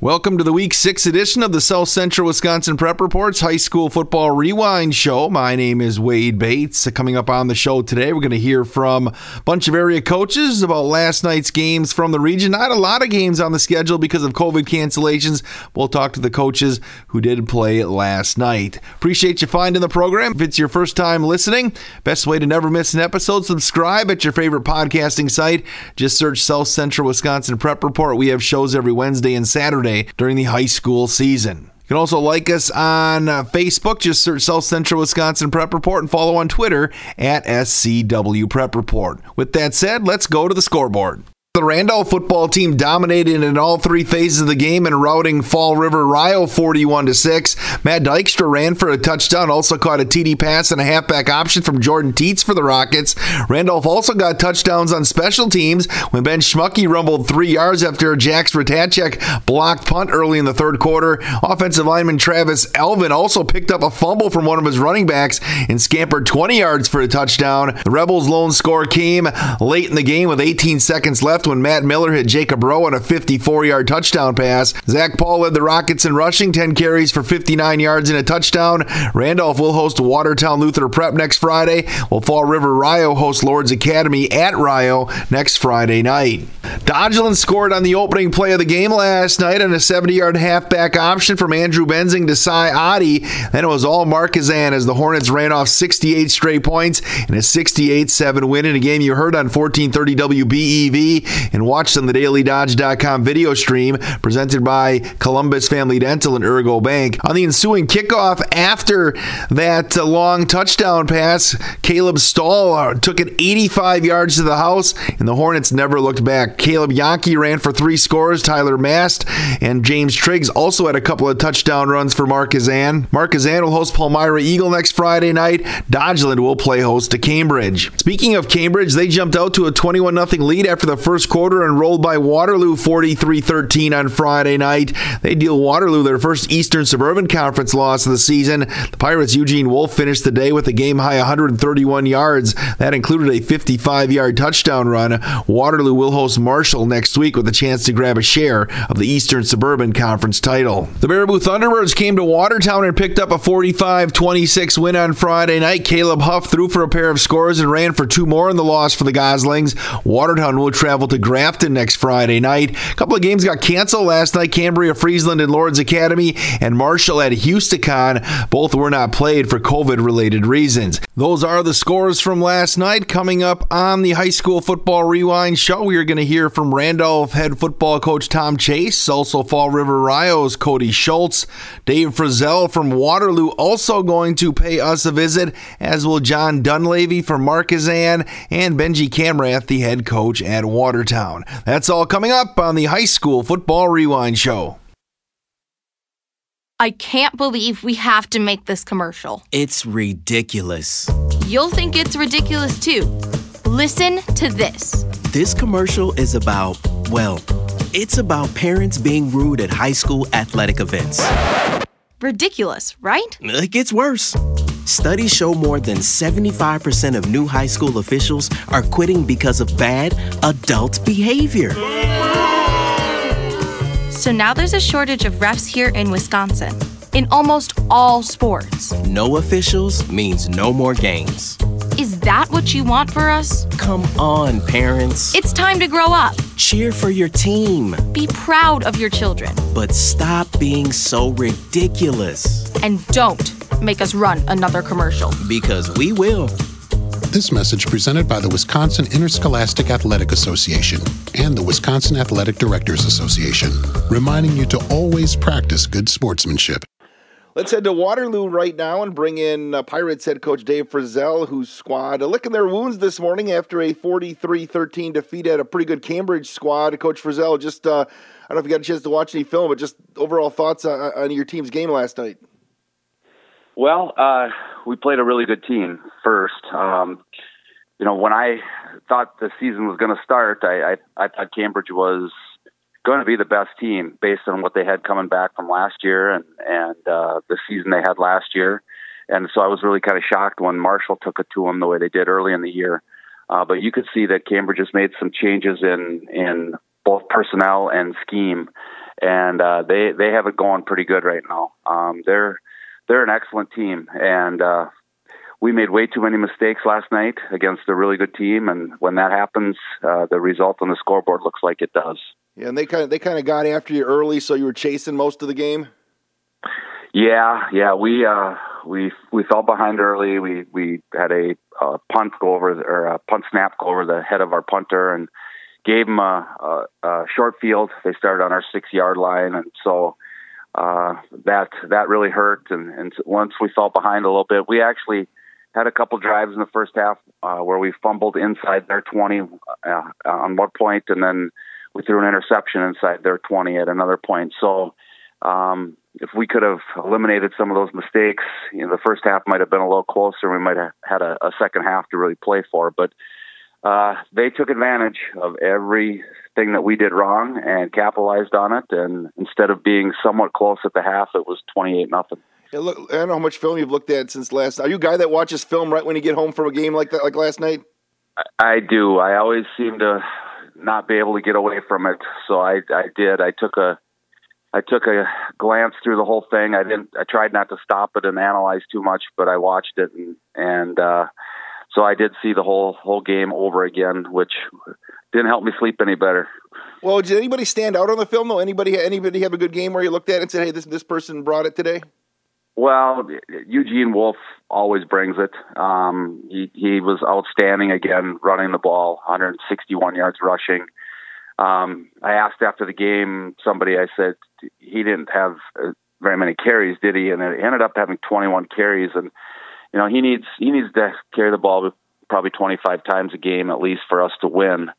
Welcome to the week six edition of the South Central Wisconsin Prep Reports High School Football Rewind Show. My name is Wade Bates. Coming up on the show today, we're going to hear from a bunch of area coaches about last night's games from the region. Not a lot of games on the schedule because of COVID cancellations. We'll talk to the coaches who did play last night. Appreciate you finding the program. If it's your first time listening, best way to never miss an episode, subscribe at your favorite podcasting site. Just search South Central Wisconsin Prep Report. We have shows every Wednesday and Saturday during the high school season. You can also like us on uh, Facebook. Just search South Central Wisconsin Prep Report and follow on Twitter at SCW Prep Report. With that said, let's go to the scoreboard. The Randolph football team dominated in all three phases of the game and routing Fall River Rio 41 to 6. Matt Dykstra ran for a touchdown, also caught a TD pass and a halfback option from Jordan Teets for the Rockets. Randolph also got touchdowns on special teams when Ben Schmucky rumbled three yards after Jax Ratachek blocked punt early in the third quarter. Offensive lineman Travis Elvin also picked up a fumble from one of his running backs and scampered 20 yards for a touchdown. The Rebels' lone score came late in the game with 18 seconds left when Matt Miller hit Jacob Rowe on a 54 yard touchdown pass. Zach Paul led the Rockets in rushing, 10 carries for 59 yards and a touchdown. Randolph will host Watertown Luther Prep next Friday, while Fall River Rio hosts Lourdes Academy at Rio next Friday night. Dodgeland scored on the opening play of the game last night on a 70 yard halfback option from Andrew Benzing to Cy Adi. Then it was all Markesan as the Hornets ran off 68 straight points in a 68 7 win in a game you heard on 1430 WBEV and watched on the dailydodge.com video stream presented by Columbus Family Dental and Ergo Bank. On the ensuing kickoff after that long touchdown pass, Caleb Stahl uh, took it 85 yards to the house, and the Hornets never looked back. Caleb Yankee ran for three scores. Tyler Mast and James Triggs also had a couple of touchdown runs for Markesan. Markesan will host Palmyra Eagle next Friday night. Dodgeland will play host to Cambridge. Speaking of Cambridge, they jumped out to a 21 0 lead after the first quarter and rolled by Waterloo 43 13 on Friday night. They deal Waterloo their first Eastern Suburban Conference loss of the season. The Pirates' Eugene Wolf finished the day with a game high 131 yards. That included a 55 yard touchdown run. Waterloo will host Marshall next week with a chance to grab a share of the Eastern Suburban Conference title. The Baraboo Thunderbirds came to Watertown and picked up a 45 26 win on Friday night. Caleb Huff threw for a pair of scores and ran for two more in the loss for the Goslings. Watertown will travel to Grafton next Friday night. A couple of games got canceled last night. Cambria, Friesland, and Lourdes Academy, and Marshall at Houston. Both were not played for COVID related reasons. Those are the scores from last night. Coming up on the High School Football Rewind show, we are going to hear from Randolph head football coach Tom Chase, also Fall River Rio's Cody Schultz, Dave Frizzell from Waterloo also going to pay us a visit, as will John Dunleavy from Markesan and Benji Camrath, the head coach at Watertown. That's all coming up on the High School Football Rewind show. I can't believe we have to make this commercial. It's ridiculous. You'll think it's ridiculous too. Listen to this. This commercial is about, well, it's about parents being rude at high school athletic events. Ridiculous, right? It gets worse. Studies show more than 75% of new high school officials are quitting because of bad adult behavior. So now there's a shortage of refs here in Wisconsin, in almost all sports. No officials means no more games. Is that what you want for us? Come on, parents. It's time to grow up. Cheer for your team. Be proud of your children. But stop being so ridiculous. And don't make us run another commercial. Because we will. This message presented by the Wisconsin Interscholastic Athletic Association and the Wisconsin Athletic Directors Association, reminding you to always practice good sportsmanship. Let's head to Waterloo right now and bring in uh, Pirates head coach Dave Frizzell, whose squad uh, licking their wounds this morning after a 43-13 defeat at a pretty good Cambridge squad. Coach Frizzell, just uh, I don't know if you got a chance to watch any film, but just overall thoughts on, on your team's game last night. Well, uh, we played a really good team first. Um, you know, when I thought the season was going to start, I, I, I thought Cambridge was going to be the best team based on what they had coming back from last year and and uh, the season they had last year. And so I was really kind of shocked when Marshall took it to them the way they did early in the year. Uh, but you could see that Cambridge has made some changes in in both personnel and scheme, and uh, they they have it going pretty good right now. Um, they're they're an excellent team, and uh, we made way too many mistakes last night against a really good team, and when that happens, uh, the result on the scoreboard looks like it does. Yeah, and they kind of they kind of got after you early, so you were chasing most of the game. Yeah, yeah, we uh, we we fell behind early. We we had a, a punt go over the, or a punt snap go over the head of our punter and gave them a, a, a short field. They started on our six yard line, and so uh, that that really hurt. And, and once we fell behind a little bit, we actually had a couple drives in the first half uh, where we fumbled inside their 20 uh, on one point, and then we threw an interception inside their 20 at another point. So um, if we could have eliminated some of those mistakes, you know, the first half might have been a little closer. We might have had a, a second half to really play for. But uh, they took advantage of everything that we did wrong and capitalized on it. And instead of being somewhat close at the half, it was twenty-eight nothing. Yeah, look, I don't know how much film you've looked at since last. Are you a guy that watches film right when you get home from a game like that, like last night? I, I do. I always seem to not be able to get away from it. So I, I did. I took a I took a glance through the whole thing. I didn't. I tried not to stop it and analyze too much, but I watched it, and and uh, so I did see the whole whole game over again, which didn't help me sleep any better. Well, did anybody stand out on the film though? Anybody anybody have a good game where you looked at it and said, "Hey, this this person brought it today"? Well, Eugene Wolf always brings it. Um, he he was outstanding again, running the ball, 161 yards rushing. Um, I asked after the game somebody, I said, he didn't have uh, very many carries, did he? And it ended up having 21 carries. And, you know, he needs, he needs to carry the ball probably 25 times a game at least for us to win.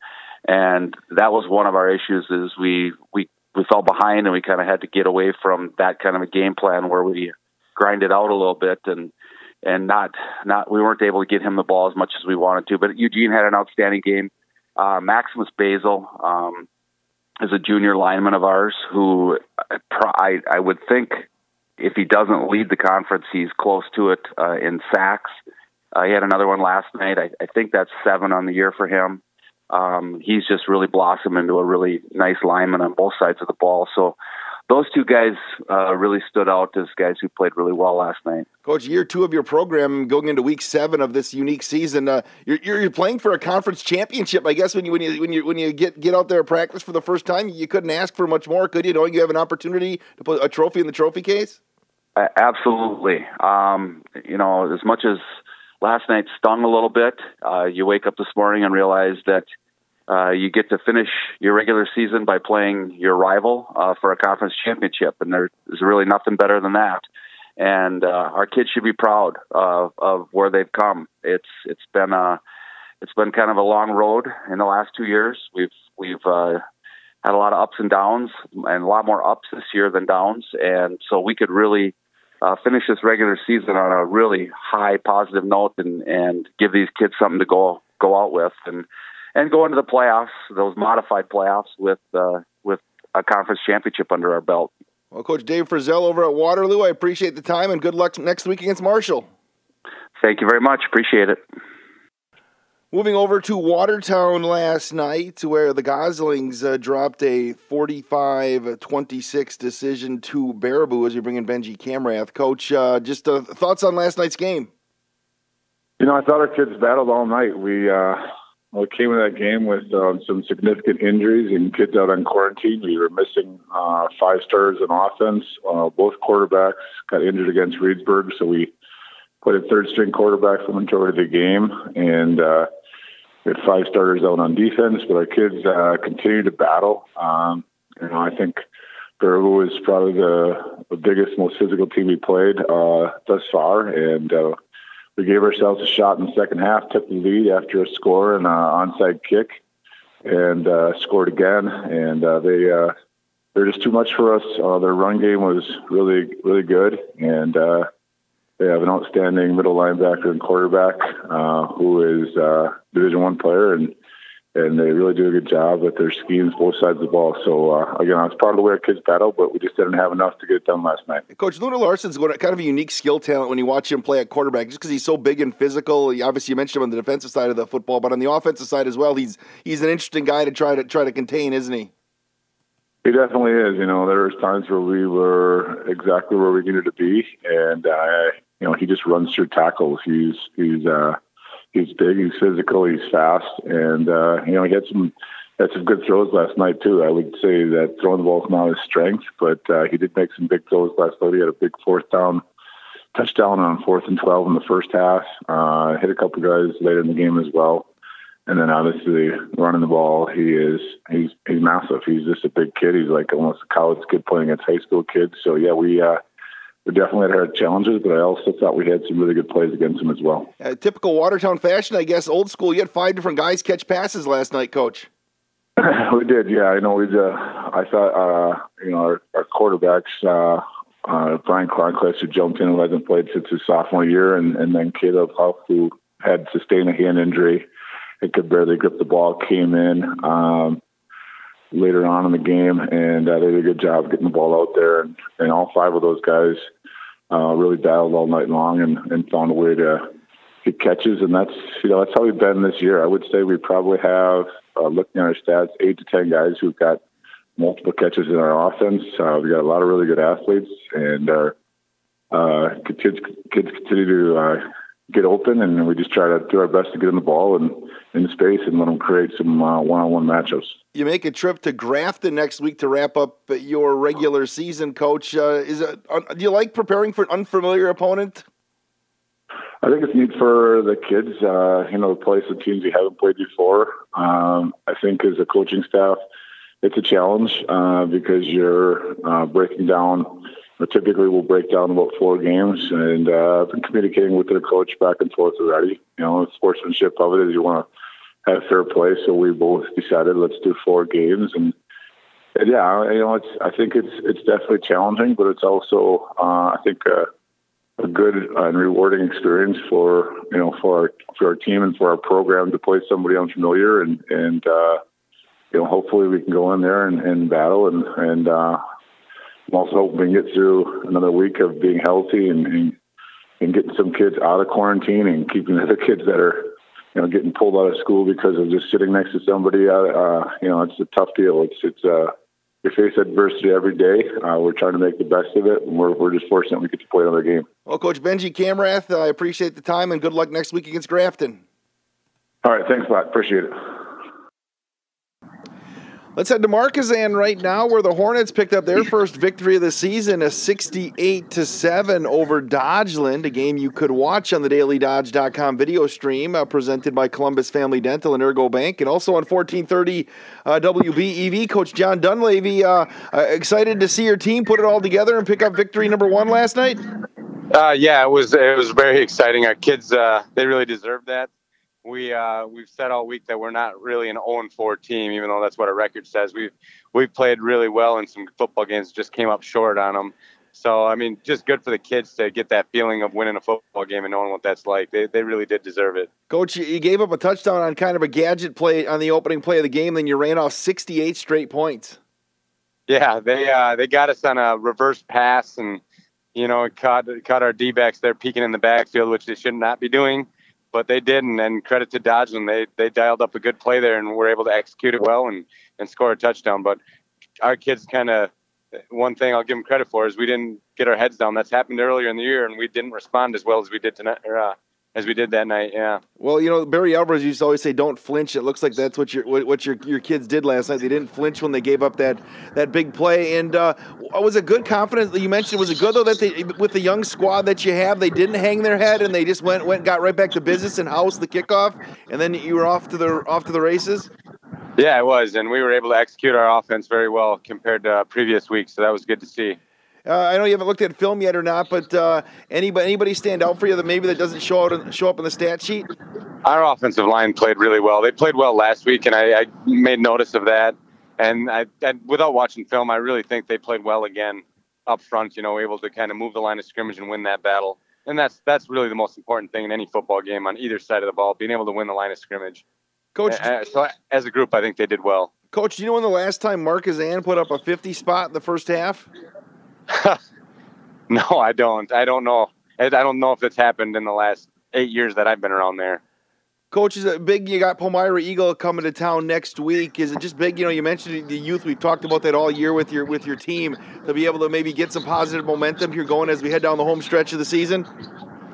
And that was one of our issues is we, we, we fell behind and we kind of had to get away from that kind of a game plan where we grind it out a little bit and, and not, not, we weren't able to get him the ball as much as we wanted to, but Eugene had an outstanding game uh, Maximus Basil um, is a junior lineman of ours who I, I would think if he doesn't lead the conference, he's close to it uh, in sacks. Uh, he had another one last night. I, I think that's seven on the year for him. Um, he's just really blossomed into a really nice lineman on both sides of the ball. So those two guys uh, really stood out as guys who played really well last night. Coach, year two of your program, going into week seven of this unique season, uh, you're, you're playing for a conference championship. I guess when you when you when you when you get get out there and practice for the first time, you couldn't ask for much more, could you? Knowing you have an opportunity to put a trophy in the trophy case. Uh, absolutely. Um, you know, as much as last night stung a little bit, uh, you wake up this morning and realize that uh, you get to finish your regular season by playing your rival uh, for a conference championship, and there's really nothing better than that. And uh, our kids should be proud of, of where they've come. It's it's been a it's been kind of a long road in the last two years. We've we've uh, had a lot of ups and downs, and a lot more ups this year than downs. And so we could really uh, finish this regular season on a really high positive note, and and give these kids something to go go out with. And and go into the playoffs, those modified playoffs with uh, with a conference championship under our belt. Well, Coach Dave Frizzell over at Waterloo, I appreciate the time and good luck next week against Marshall. Thank you very much. Appreciate it. Moving over to Watertown last night, where the Goslings uh, dropped a 45 26 decision to Baraboo as you bring in Benji Camrath. Coach, uh, just uh, thoughts on last night's game? You know, I thought our kids battled all night. We, uh, we came in that game with um, some significant injuries and kids out on quarantine. We were missing uh, five stars in offense. Uh, both quarterbacks got injured against Reedsburg, so we put a third string quarterback for the majority of the game. And uh, we had five starters out on defense, but our kids uh, continued to battle. Um, you know, I think Baraboo was probably the, the biggest, most physical team we played uh, thus far. And uh, we gave ourselves a shot in the second half, took the lead after a score and an onside kick, and uh, scored again. And uh, they uh, they're just too much for us. Uh, their run game was really really good, and uh, they have an outstanding middle linebacker and quarterback uh, who is Division One player and and they really do a good job with their schemes both sides of the ball. So uh, again, it's part of the way our kids battle, but we just didn't have enough to get it done last night. Coach Luna Larson's got kind of a unique skill talent when you watch him play at quarterback, just because he's so big and physical. He, obviously, you mentioned him on the defensive side of the football, but on the offensive side as well, he's he's an interesting guy to try to try to contain, isn't he? He definitely is. You know, there was times where we were exactly where we needed to be, and uh, you know, he just runs through tackles. He's he's uh, he's big, he's physical, he's fast, and uh, you know, he had some had some good throws last night too. I would say that throwing the ball is not his strength, but uh, he did make some big throws last night. He had a big fourth down touchdown on fourth and twelve in the first half. Uh, hit a couple guys later in the game as well. And then obviously running the ball, he is he's he's massive. He's just a big kid. He's like almost a college kid playing against high school kids. So yeah, we uh, we definitely had our challenges, but I also thought we had some really good plays against them as well. Uh, typical Watertown fashion, I guess, old school. You had five different guys catch passes last night, Coach. we did, yeah. I know we. Uh, I thought uh, you know our, our quarterbacks. Uh, uh, Brian Cloncliffe, who jumped in, who hasn't played since his sophomore year, and, and then Caleb Huff, who had sustained a hand injury and could barely grip the ball, came in um, later on in the game, and uh, they did a good job getting the ball out there. And, and all five of those guys uh, really battled all night long and, and found a way to get catches. And that's you know that's how we've been this year. I would say we probably have, uh, looking at our stats, eight to ten guys who've got multiple catches in our offense. Uh, we got a lot of really good athletes, and our uh, kids kids continue to uh, get open, and we just try to do our best to get in the ball and in space and let them create some uh, one-on-one matchups. You make a trip to Grafton next week to wrap up your regular season, Coach. Uh, is it, uh, do you like preparing for an unfamiliar opponent? I think it's neat for the kids, uh, you know, to play some teams you haven't played before. Um, I think as a coaching staff, it's a challenge uh, because you're uh, breaking down. Typically, we'll break down about four games, and uh, I've been communicating with their coach back and forth already. You know, the sportsmanship of it is you want to have fair play, so we both decided let's do four games, and, and yeah, you know, it's I think it's it's definitely challenging, but it's also uh, I think a, a good and rewarding experience for you know for our for our team and for our program to play somebody unfamiliar and and. Uh, you know, hopefully we can go in there and, and battle and, and, uh, I'm also hoping we can get through another week of being healthy and, and, and getting some kids out of quarantine and keeping the other kids that are, you know, getting pulled out of school because of just sitting next to somebody. Uh, uh, you know, it's a tough deal. It's, it's, uh, we face adversity every day. Uh, we're trying to make the best of it, and we're, we're just fortunate we get to play another game. Well, Coach Benji Camrath, I appreciate the time and good luck next week against Grafton. All right, thanks a lot. Appreciate it. Let's head to Markesan right now, where the Hornets picked up their first victory of the season, a 68 to 7 over Dodgeland, a game you could watch on the dailydodge.com video stream uh, presented by Columbus Family Dental and Ergo Bank, and also on 1430 uh, WBEV. Coach John Dunleavy, uh, uh, excited to see your team put it all together and pick up victory number one last night. Uh, yeah, it was it was very exciting. Our kids, uh, they really deserved that we uh, we've said all week that we're not really an 0-4 team, even though that's what our record says. We've we've played really well in some football games, just came up short on them. So I mean, just good for the kids to get that feeling of winning a football game and knowing what that's like. They they really did deserve it. Coach, you gave up a touchdown on kind of a gadget play on the opening play of the game, then you ran off 68 straight points. Yeah, they uh, they got us on a reverse pass and you know caught caught our D backs there peeking in the backfield, which they should not be doing but they didn't. And credit to Dodgeland, they they dialed up a good play there and were able to execute it well and and score a touchdown. But our kids kind of one thing I'll give them credit for is we didn't get our heads down. That's happened earlier in the year, and we didn't respond as well as we did tonight. Or, uh, as we did that night. Yeah. Well, you know, Barry Alvarez used to always say, "Don't flinch." It looks like that's what your what your your kids did last night. They didn't flinch when they gave up that that big play. And uh, was it good confidence that you mentioned? Was it good though that they with the young squad that you have, they didn't hang their head and they just went went got right back to business and housed the kickoff, and then you were off to the off to the races. Yeah, it was, and we were able to execute our offense very well compared to uh, previous weeks. So that was good to see. Uh, I know you haven't looked at film yet or not, but uh, anybody anybody stand out for you that maybe that doesn't show out show up in the stat sheet? Our offensive line played really well. They played well last week, and I, I made notice of that. And I, I, without watching film, I really think they played well again up front. You know, able to kind of move the line of scrimmage and win that battle. And that's that's really the most important thing in any football game on either side of the ball, being able to win the line of scrimmage. Coach, uh, so as a group, I think they did well. Coach, do you know when the last time Markesan put up a 50 spot in the first half? no, I don't. I don't know. I don't know if it's happened in the last eight years that I've been around there. Coach, is it big? You got Palmyra Eagle coming to town next week. Is it just big? You know, you mentioned the youth. We've talked about that all year with your with your team to be able to maybe get some positive momentum here going as we head down the home stretch of the season.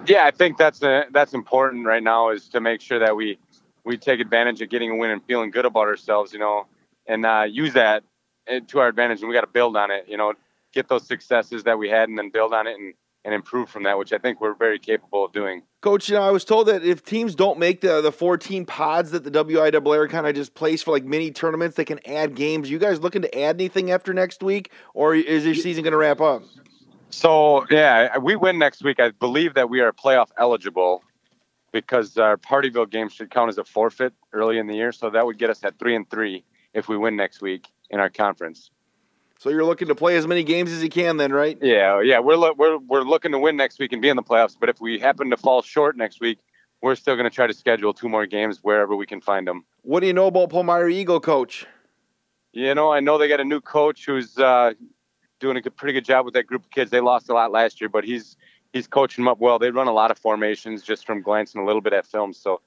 Yeah, I think that's a, that's important right now is to make sure that we we take advantage of getting a win and feeling good about ourselves. You know, and uh, use that eh, to our advantage. And we got to build on it. You know, get those successes that we had and then build on it and and improve from that, which I think we're very capable of doing. Coach, you know, I was told that if teams don't make the the 14 pods that the WIAA kind of just plays for like mini tournaments, they can add games. You guys looking to add anything after next week, or is your season going to wrap up? So yeah, we win next week. I believe that we are playoff eligible because our Pardeeville game should count as a forfeit early in the year. So that would get us at three and three if we win next week in our conference. So you're looking to play as many games as you can, then, right? Yeah, yeah. We're lo- we're we're looking to win next week and be in the playoffs. But if we happen to fall short next week, we're still going to try to schedule two more games wherever we can find them. What do you know about Palmyra Eagle, coach? You know, I know they got a new coach who's uh, doing a good, pretty good job with that group of kids. They lost a lot last year, but he's he's coaching them up well. They run a lot of formations just from glancing a little bit at film. So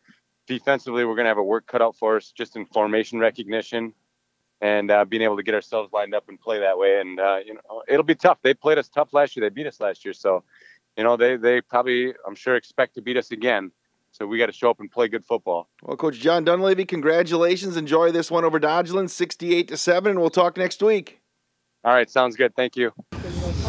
defensively, we're going to have a work cut out for us just in formation recognition and uh, being able to get ourselves lined up and play that way. And uh, you know, it'll be tough. They played us tough last year. They beat us last year, so you know they they probably I'm sure expect to beat us again. So we got to show up and play good football. Well, Coach John Dunleavy, congratulations. Enjoy this one over Dodgeland, 68 to seven, and we'll talk next week. All right, sounds good. Thank you.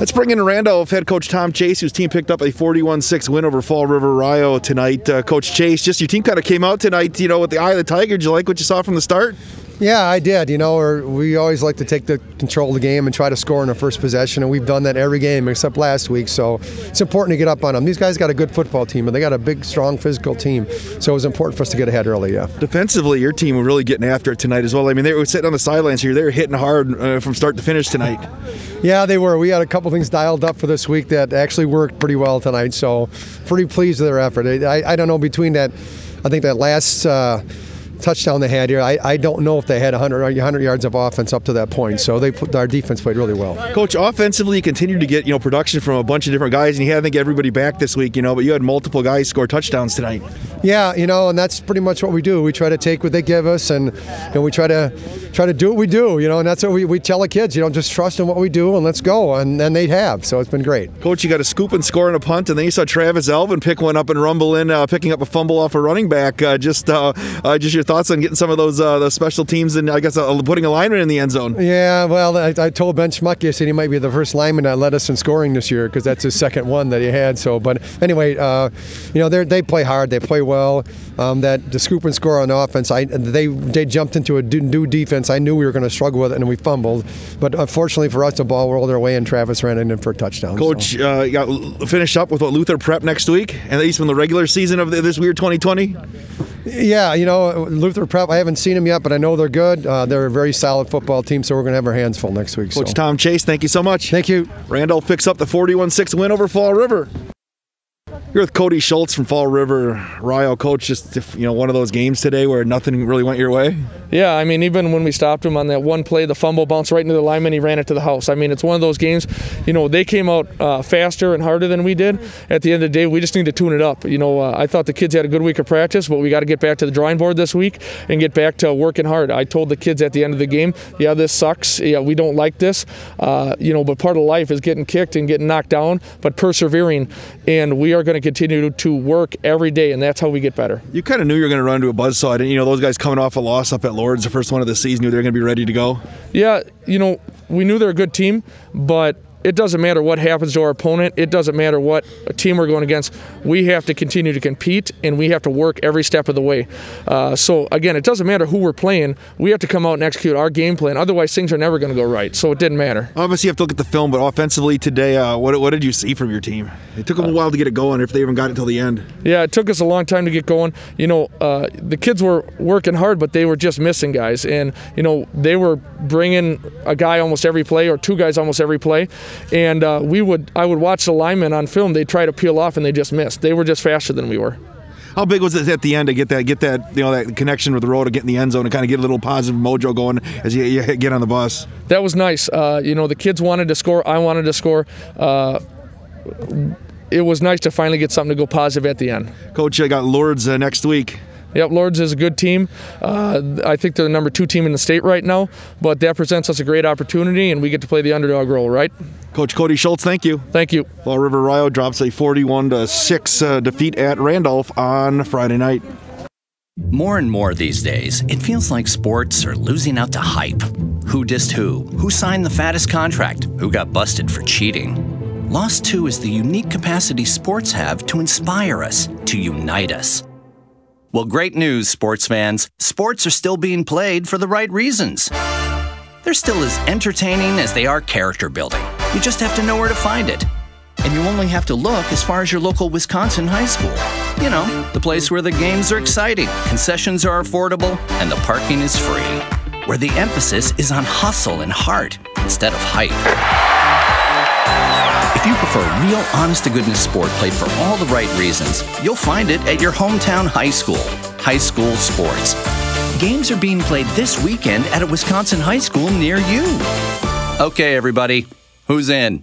Let's bring in Randolph head coach Tom Chase, whose team picked up a 41-6 win over Fall River Rio tonight. Uh, coach Chase, just your team kind of came out tonight, you know, with the eye of the tiger. Did you like what you saw from the start? Yeah, I did. You know, or we always like to take the control of the game and try to score in the first possession, and we've done that every game except last week. So it's important to get up on them. These guys got a good football team, and they got a big, strong, physical team. So it was important for us to get ahead early. Yeah. Defensively, your team were really getting after it tonight as well. I mean, they were sitting on the sidelines here. They were hitting hard uh, from start to finish tonight. Yeah, they were. We had a couple things dialed up for this week that actually worked pretty well tonight. So pretty pleased with their effort. I, I don't know between that. I think that last. Uh, touchdown they had here. I, I don't know if they had 100, 100 yards of offense up to that point. So they put, our defense played really well. Coach, offensively, you continued to get you know production from a bunch of different guys, and you had I think everybody back this week. You know, but you had multiple guys score touchdowns tonight. Yeah, you know, and that's pretty much what we do. We try to take what they give us, and you know, we try to try to do what we do. You know, and that's what we, we tell the kids. You know, just trust in what we do and let's go. And then they have. So it's been great. Coach, you got a scoop and score and a punt, and then you saw Travis Elvin pick one up and rumble in, uh, picking up a fumble off a running back. Uh, just uh, uh just your thoughts on getting some of those uh, the special teams and I guess uh, putting a lineman in the end zone. Yeah, well, I, I told Ben Schmuck yesterday he might be the first lineman that led us in scoring this year because that's his second one that he had. So, but anyway, uh, you know they they play hard, they play well. Um, that the scoop and score on offense, I they they jumped into a new defense. I knew we were going to struggle with it, and we fumbled. But unfortunately for us, the ball rolled our way, and Travis ran it in for a touchdown. Coach, so. uh, got finish up with what Luther Prep next week, and at least from the regular season of this weird 2020. Yeah, you know Luther Prep. I haven't seen them yet, but I know they're good. Uh, they're a very solid football team, so we're going to have our hands full next week. Coach so. Tom Chase, thank you so much. Thank you. Randall picks up the 41-6 win over Fall River. You're with Cody Schultz from Fall River. Rio coach, just you know, one of those games today where nothing really went your way. Yeah, I mean, even when we stopped him on that one play, the fumble bounced right into the lineman, he ran it to the house. I mean, it's one of those games. You know, they came out uh, faster and harder than we did. At the end of the day, we just need to tune it up. You know, uh, I thought the kids had a good week of practice, but we got to get back to the drawing board this week and get back to working hard. I told the kids at the end of the game, yeah, this sucks. Yeah, we don't like this. Uh, you know, but part of life is getting kicked and getting knocked down, but persevering, and we are going to continue to work every day, and that's how we get better. You kind of knew you were going to run into a buzzsaw, didn't you? know, those guys coming off a loss up at Lourdes, the first one of the season, knew they were going to be ready to go. Yeah, you know, we knew they're a good team, but it doesn't matter what happens to our opponent. It doesn't matter what team we're going against. We have to continue to compete, and we have to work every step of the way. Uh, so again, it doesn't matter who we're playing. We have to come out and execute our game plan. Otherwise, things are never going to go right. So it didn't matter. Obviously, you have to look at the film, but offensively today, uh, what, what did you see from your team? It took them a while to get it going, if they even got it until the end. Yeah, it took us a long time to get going. You know, uh, the kids were working hard, but they were just missing guys, and you know they were bringing a guy almost every play or two guys almost every play, and uh, we would I would watch the linemen on film. They try to peel off and they just missed. They were just faster than we were. How big was it at the end to get that get that you know that connection with the road to get in the end zone and kind of get a little positive mojo going as you, you get on the bus? That was nice. Uh, you know the kids wanted to score. I wanted to score. Uh, it was nice to finally get something to go positive at the end. Coach, I got Lourdes uh, next week. Yep, Lourdes is a good team. Uh, I think they're the number two team in the state right now, but that presents us a great opportunity, and we get to play the underdog role, right? Coach Cody Schultz, thank you. Thank you. Fall River Rio drops a 41 to 6 uh, defeat at Randolph on Friday night. More and more these days, it feels like sports are losing out to hype. Who dissed who? Who signed the fattest contract? Who got busted for cheating? Lost 2 is the unique capacity sports have to inspire us, to unite us. Well, great news, sports fans. Sports are still being played for the right reasons. They're still as entertaining as they are character building. You just have to know where to find it. And you only have to look as far as your local Wisconsin high school. You know, the place where the games are exciting, concessions are affordable, and the parking is free. Where the emphasis is on hustle and heart instead of hype. If you prefer real, honest to goodness sport played for all the right reasons, you'll find it at your hometown high school. High school sports. Games are being played this weekend at a Wisconsin high school near you. Okay, everybody, who's in?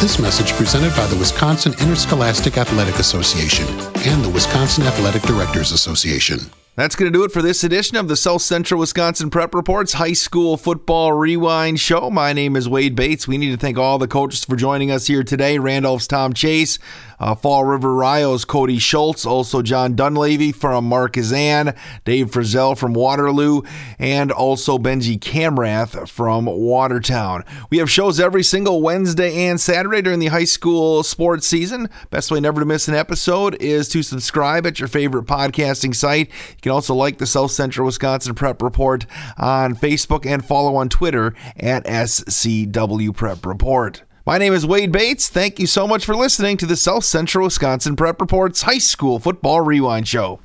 This message presented by the Wisconsin Interscholastic Athletic Association and the Wisconsin Athletic Directors Association. That's going to do it for this edition of the South Central Wisconsin Prep Reports High School Football Rewind Show. My name is Wade Bates. We need to thank all the coaches for joining us here today. Randolph's Tom Chase, uh, Fall River Rio's Cody Schultz, also John Dunleavy from Markesan, Dave Frizzell from Waterloo, and also Benji Camrath from Watertown. We have shows every single Wednesday and Saturday during the high school sports season. Best way never to miss an episode is to subscribe at your favorite podcasting site. You can also like the South Central Wisconsin Prep Report on Facebook and follow on Twitter at SCW Prep Report. My name is Wade Bates. Thank you so much for listening to the South Central Wisconsin Prep Reports High School Football Rewind Show.